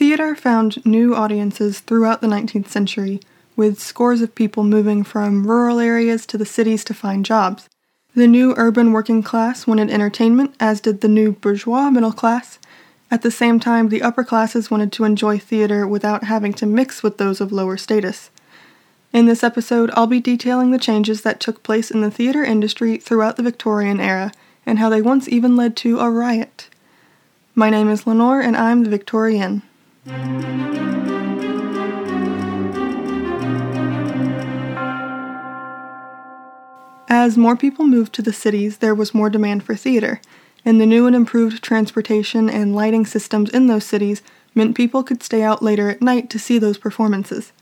Theater found new audiences throughout the 19th century, with scores of people moving from rural areas to the cities to find jobs. The new urban working class wanted entertainment, as did the new bourgeois middle class. At the same time, the upper classes wanted to enjoy theater without having to mix with those of lower status. In this episode, I'll be detailing the changes that took place in the theater industry throughout the Victorian era and how they once even led to a riot. My name is Lenore, and I'm the Victorienne. As more people moved to the cities, there was more demand for theater, and the new and improved transportation and lighting systems in those cities meant people could stay out later at night to see those performances.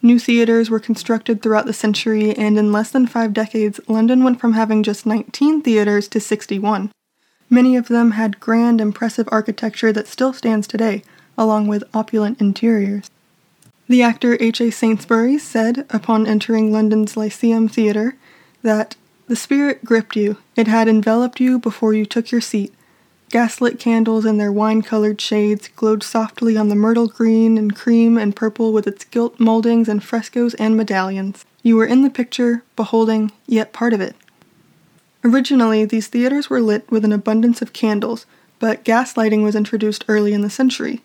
New theaters were constructed throughout the century, and in less than five decades, London went from having just 19 theaters to 61. Many of them had grand, impressive architecture that still stands today, along with opulent interiors. The actor H.A. Saintsbury said, upon entering London's Lyceum Theatre, that the spirit gripped you, it had enveloped you before you took your seat, Gaslit candles in their wine colored shades glowed softly on the myrtle green and cream and purple with its gilt moldings and frescoes and medallions. You were in the picture, beholding, yet part of it. Originally, these theaters were lit with an abundance of candles, but gas lighting was introduced early in the century.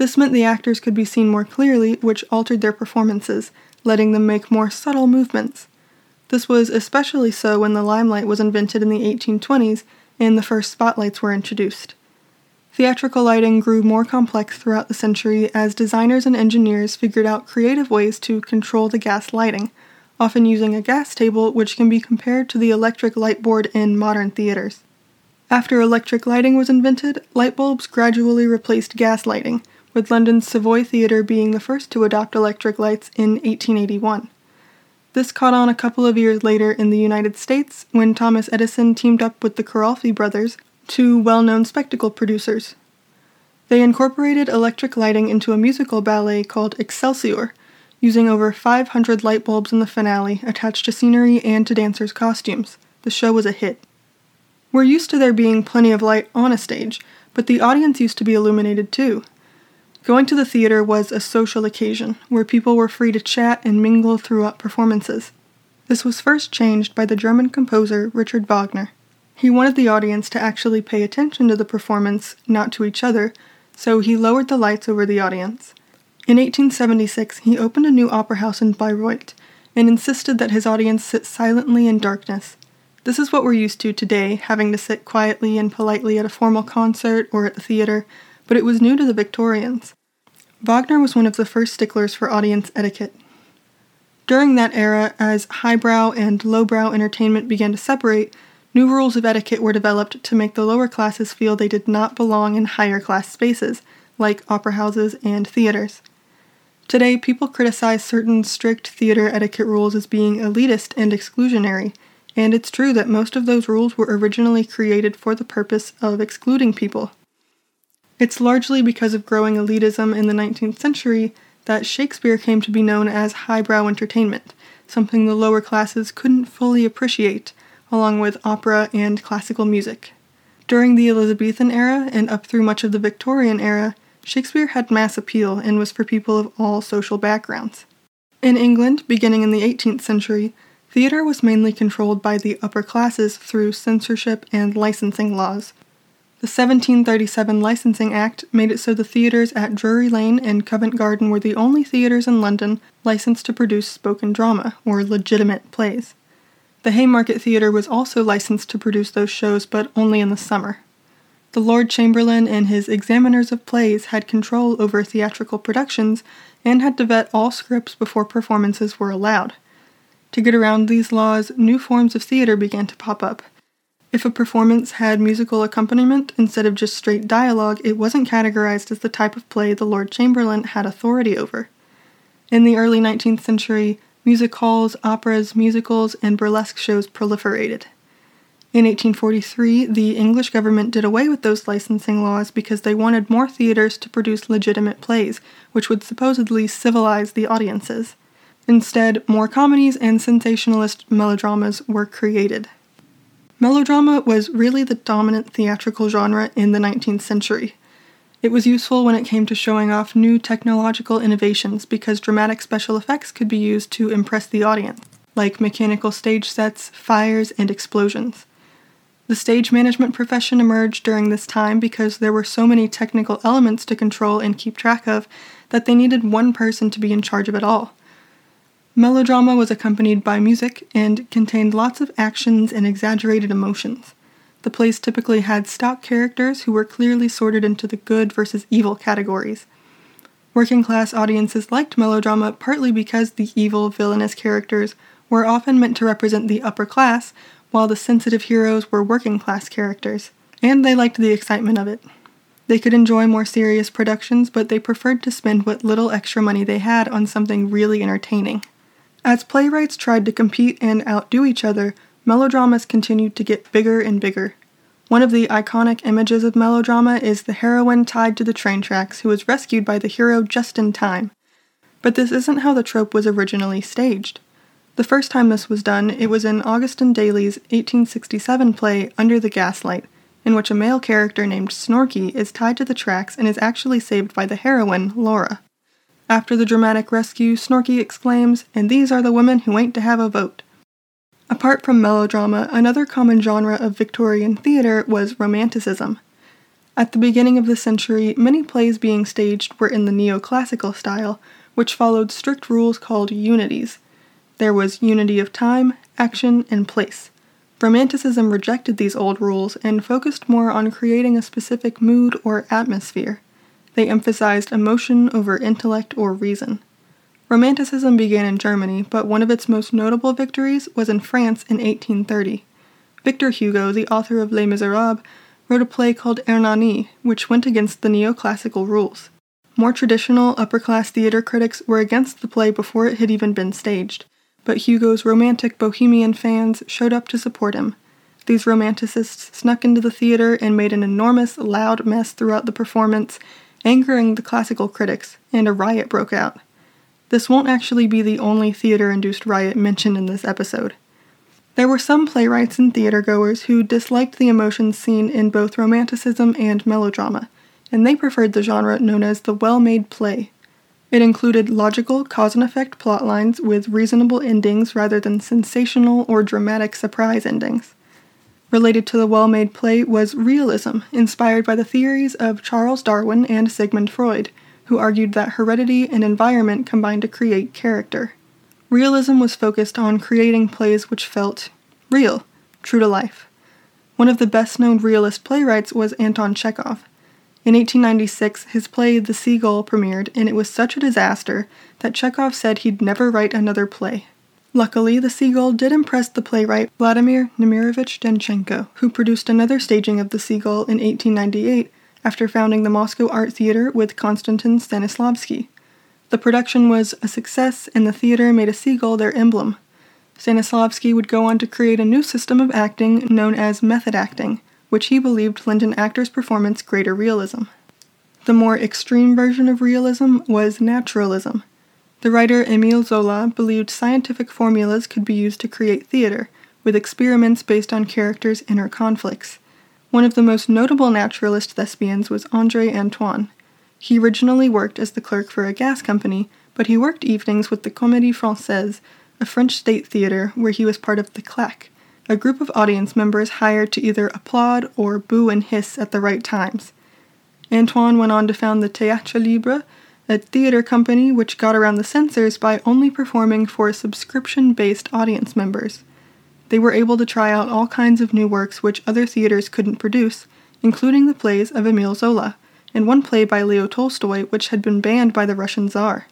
This meant the actors could be seen more clearly, which altered their performances, letting them make more subtle movements. This was especially so when the limelight was invented in the 1820s and the first spotlights were introduced. Theatrical lighting grew more complex throughout the century as designers and engineers figured out creative ways to control the gas lighting, often using a gas table which can be compared to the electric light board in modern theaters. After electric lighting was invented, light bulbs gradually replaced gas lighting, with London's Savoy Theatre being the first to adopt electric lights in 1881. This caught on a couple of years later in the United States when Thomas Edison teamed up with the Kiralfy brothers, two well known spectacle producers. They incorporated electric lighting into a musical ballet called Excelsior, using over 500 light bulbs in the finale attached to scenery and to dancers' costumes. The show was a hit. We're used to there being plenty of light on a stage, but the audience used to be illuminated too. Going to the theater was a social occasion where people were free to chat and mingle throughout performances. This was first changed by the German composer Richard Wagner. He wanted the audience to actually pay attention to the performance, not to each other, so he lowered the lights over the audience. In 1876, he opened a new opera house in Bayreuth and insisted that his audience sit silently in darkness. This is what we're used to today, having to sit quietly and politely at a formal concert or at the theater, but it was new to the Victorians. Wagner was one of the first sticklers for audience etiquette. During that era, as highbrow and lowbrow entertainment began to separate, new rules of etiquette were developed to make the lower classes feel they did not belong in higher class spaces, like opera houses and theaters. Today, people criticize certain strict theater etiquette rules as being elitist and exclusionary, and it's true that most of those rules were originally created for the purpose of excluding people. It's largely because of growing elitism in the 19th century that Shakespeare came to be known as highbrow entertainment, something the lower classes couldn't fully appreciate, along with opera and classical music. During the Elizabethan era and up through much of the Victorian era, Shakespeare had mass appeal and was for people of all social backgrounds. In England, beginning in the 18th century, theater was mainly controlled by the upper classes through censorship and licensing laws, the 1737 Licensing Act made it so the theatres at Drury Lane and Covent Garden were the only theatres in London licensed to produce spoken drama, or legitimate plays. The Haymarket Theatre was also licensed to produce those shows, but only in the summer. The Lord Chamberlain and his examiners of plays had control over theatrical productions and had to vet all scripts before performances were allowed. To get around these laws, new forms of theatre began to pop up if a performance had musical accompaniment instead of just straight dialogue, it wasn't categorized as the type of play the Lord Chamberlain had authority over. In the early 19th century, music halls, operas, musicals, and burlesque shows proliferated. In 1843, the English government did away with those licensing laws because they wanted more theaters to produce legitimate plays, which would supposedly civilize the audiences. Instead, more comedies and sensationalist melodramas were created. Melodrama was really the dominant theatrical genre in the 19th century. It was useful when it came to showing off new technological innovations because dramatic special effects could be used to impress the audience, like mechanical stage sets, fires, and explosions. The stage management profession emerged during this time because there were so many technical elements to control and keep track of that they needed one person to be in charge of it all. Melodrama was accompanied by music and contained lots of actions and exaggerated emotions. The plays typically had stock characters who were clearly sorted into the good versus evil categories. Working class audiences liked melodrama partly because the evil, villainous characters were often meant to represent the upper class, while the sensitive heroes were working class characters, and they liked the excitement of it. They could enjoy more serious productions, but they preferred to spend what little extra money they had on something really entertaining. As playwrights tried to compete and outdo each other, melodramas continued to get bigger and bigger. One of the iconic images of melodrama is the heroine tied to the train tracks who is rescued by the hero just in time. But this isn't how the trope was originally staged. The first time this was done, it was in Augustin Daly's 1867 play Under the Gaslight, in which a male character named Snorky is tied to the tracks and is actually saved by the heroine, Laura. After the dramatic rescue, Snorky exclaims, And these are the women who ain't to have a vote. Apart from melodrama, another common genre of Victorian theatre was Romanticism. At the beginning of the century, many plays being staged were in the neoclassical style, which followed strict rules called unities. There was unity of time, action, and place. Romanticism rejected these old rules and focused more on creating a specific mood or atmosphere. They emphasized emotion over intellect or reason. Romanticism began in Germany, but one of its most notable victories was in France in 1830. Victor Hugo, the author of Les Miserables, wrote a play called Hernani, which went against the neoclassical rules. More traditional upper class theater critics were against the play before it had even been staged, but Hugo's romantic bohemian fans showed up to support him. These romanticists snuck into the theater and made an enormous, loud mess throughout the performance, angering the classical critics, and a riot broke out. This won't actually be the only theater induced riot mentioned in this episode. There were some playwrights and theatergoers who disliked the emotions seen in both romanticism and melodrama, and they preferred the genre known as the well made play. It included logical cause and effect plot lines with reasonable endings rather than sensational or dramatic surprise endings. Related to the well made play was realism, inspired by the theories of Charles Darwin and Sigmund Freud, who argued that heredity and environment combine to create character. Realism was focused on creating plays which felt real, true to life. One of the best known realist playwrights was Anton Chekhov. In 1896, his play The Seagull premiered, and it was such a disaster that Chekhov said he'd never write another play. Luckily, The Seagull did impress the playwright Vladimir Nemirovich Danchenko, who produced another staging of The Seagull in 1898 after founding the Moscow Art Theater with Konstantin Stanislavsky. The production was a success, and the theater made a seagull their emblem. Stanislavsky would go on to create a new system of acting known as method acting, which he believed lent an actor's performance greater realism. The more extreme version of realism was naturalism. The writer Emile Zola believed scientific formulas could be used to create theater, with experiments based on characters' inner conflicts. One of the most notable naturalist thespians was Andre Antoine. He originally worked as the clerk for a gas company, but he worked evenings with the Comédie Française, a French state theater where he was part of the claque, a group of audience members hired to either applaud or boo and hiss at the right times. Antoine went on to found the Théâtre Libre, a theater company which got around the censors by only performing for subscription based audience members. They were able to try out all kinds of new works which other theaters couldn't produce, including the plays of Emile Zola, and one play by Leo Tolstoy which had been banned by the Russian Tsar.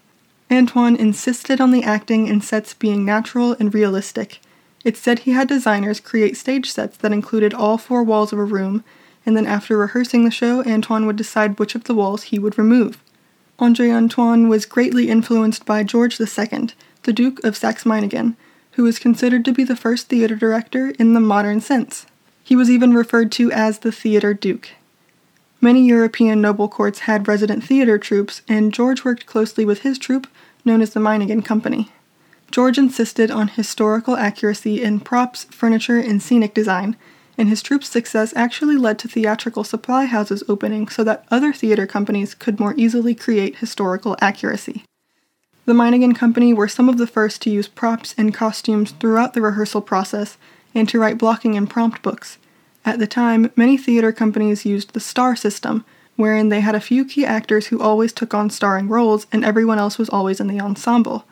Antoine insisted on the acting and sets being natural and realistic. It said he had designers create stage sets that included all four walls of a room, and then after rehearsing the show, Antoine would decide which of the walls he would remove. Andre Antoine was greatly influenced by George II, the Duke of Saxe Meiningen, who is considered to be the first theater director in the modern sense. He was even referred to as the Theater Duke. Many European noble courts had resident theater troupes, and George worked closely with his troupe, known as the Meiningen Company. George insisted on historical accuracy in props, furniture, and scenic design, and his troupe's success actually led to theatrical supply houses opening so that other theater companies could more easily create historical accuracy. The Meiningen Company were some of the first to use props and costumes throughout the rehearsal process and to write blocking and prompt books. At the time, many theater companies used the star system, wherein they had a few key actors who always took on starring roles and everyone else was always in the ensemble.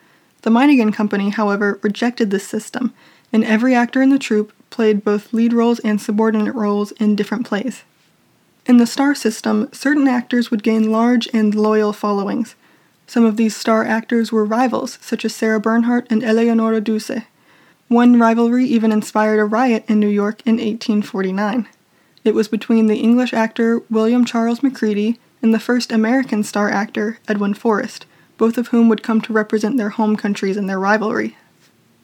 The Meiningen Company, however, rejected this system, and every actor in the troupe played both lead roles and subordinate roles in different plays. In the star system, certain actors would gain large and loyal followings. Some of these star actors were rivals, such as Sarah Bernhardt and Eleonora Duse. One rivalry even inspired a riot in New York in 1849. It was between the English actor William Charles Macready and the first American star actor Edwin Forrest, both of whom would come to represent their home countries in their rivalry.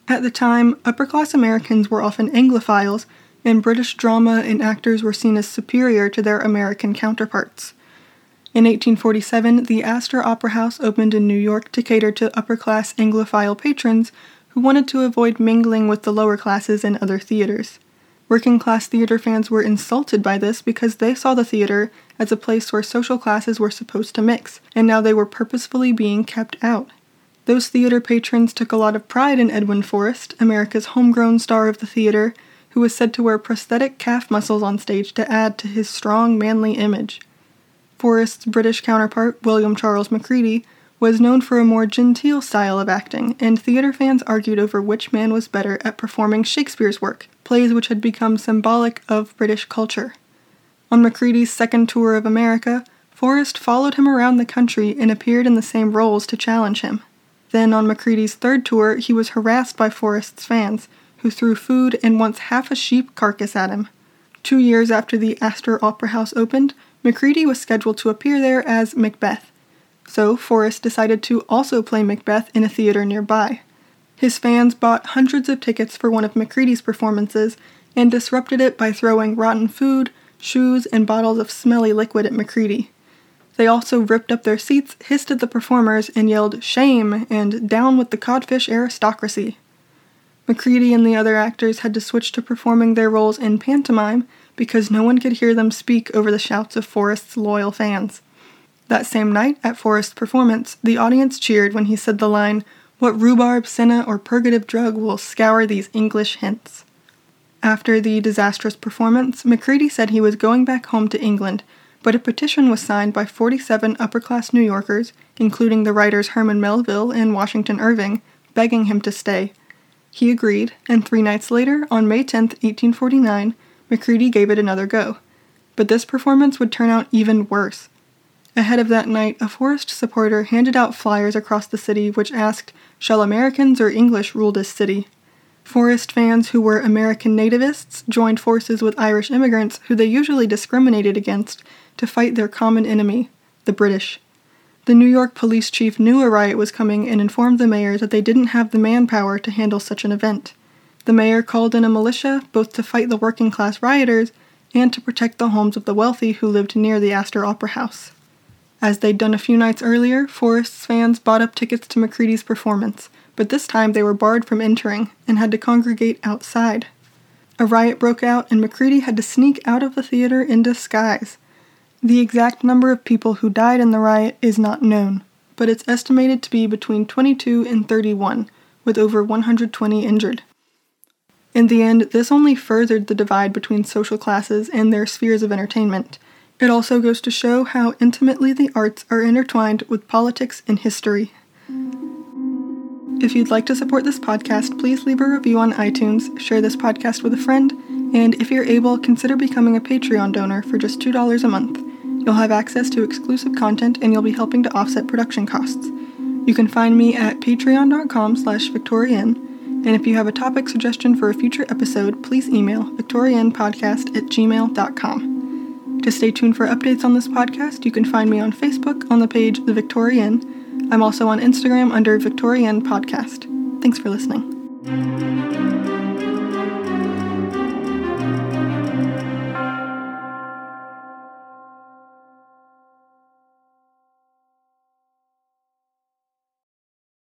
At the time, upper class Americans were often Anglophiles, and British drama and actors were seen as superior to their American counterparts. In 1847, the Astor Opera House opened in New York to cater to upper class Anglophile patrons who wanted to avoid mingling with the lower classes in other theaters. Working class theater fans were insulted by this because they saw the theater as a place where social classes were supposed to mix, and now they were purposefully being kept out. Those theater patrons took a lot of pride in Edwin Forrest, America's homegrown star of the theater, who was said to wear prosthetic calf muscles on stage to add to his strong, manly image. Forrest's British counterpart, William Charles Macready, was known for a more genteel style of acting, and theater fans argued over which man was better at performing Shakespeare's work, plays which had become symbolic of British culture. On Macready's second tour of America, Forrest followed him around the country and appeared in the same roles to challenge him. Then, on Macready's third tour, he was harassed by Forrest's fans, who threw food and once half a sheep carcass at him. Two years after the Astor Opera House opened, Macready was scheduled to appear there as Macbeth, so Forrest decided to also play Macbeth in a theater nearby. His fans bought hundreds of tickets for one of Macready's performances and disrupted it by throwing rotten food, shoes, and bottles of smelly liquid at Macready. They also ripped up their seats, hissed at the performers, and yelled, Shame! and Down with the codfish aristocracy! Macready and the other actors had to switch to performing their roles in pantomime because no one could hear them speak over the shouts of Forrest's loyal fans. That same night, at Forrest's performance, the audience cheered when he said the line, What rhubarb, senna, or purgative drug will scour these English hints? After the disastrous performance, Macready said he was going back home to England, but a petition was signed by 47 upper class New Yorkers, including the writers Herman Melville and Washington Irving, begging him to stay. He agreed, and three nights later, on May 10, 1849, Macready gave it another go. But this performance would turn out even worse. Ahead of that night, a Forrest supporter handed out flyers across the city which asked, Shall Americans or English rule this city? Forrest fans who were American nativists joined forces with Irish immigrants who they usually discriminated against to fight their common enemy, the British. The New York police chief knew a riot was coming and informed the mayor that they didn't have the manpower to handle such an event. The mayor called in a militia both to fight the working class rioters and to protect the homes of the wealthy who lived near the Astor Opera House. As they'd done a few nights earlier, Forrest's fans bought up tickets to Macready's performance, but this time they were barred from entering and had to congregate outside. A riot broke out, and Macready had to sneak out of the theater in disguise. The exact number of people who died in the riot is not known, but it's estimated to be between 22 and 31, with over 120 injured. In the end, this only furthered the divide between social classes and their spheres of entertainment. It also goes to show how intimately the arts are intertwined with politics and history. If you'd like to support this podcast, please leave a review on iTunes, share this podcast with a friend, and if you're able, consider becoming a Patreon donor for just $2 a month. You'll have access to exclusive content and you'll be helping to offset production costs. You can find me at patreon.com slash victorienne, and if you have a topic suggestion for a future episode, please email victorianpodcast at gmail.com. To stay tuned for updates on this podcast, you can find me on Facebook on the page The Victorienne. I'm also on Instagram under Victorian Podcast. Thanks for listening.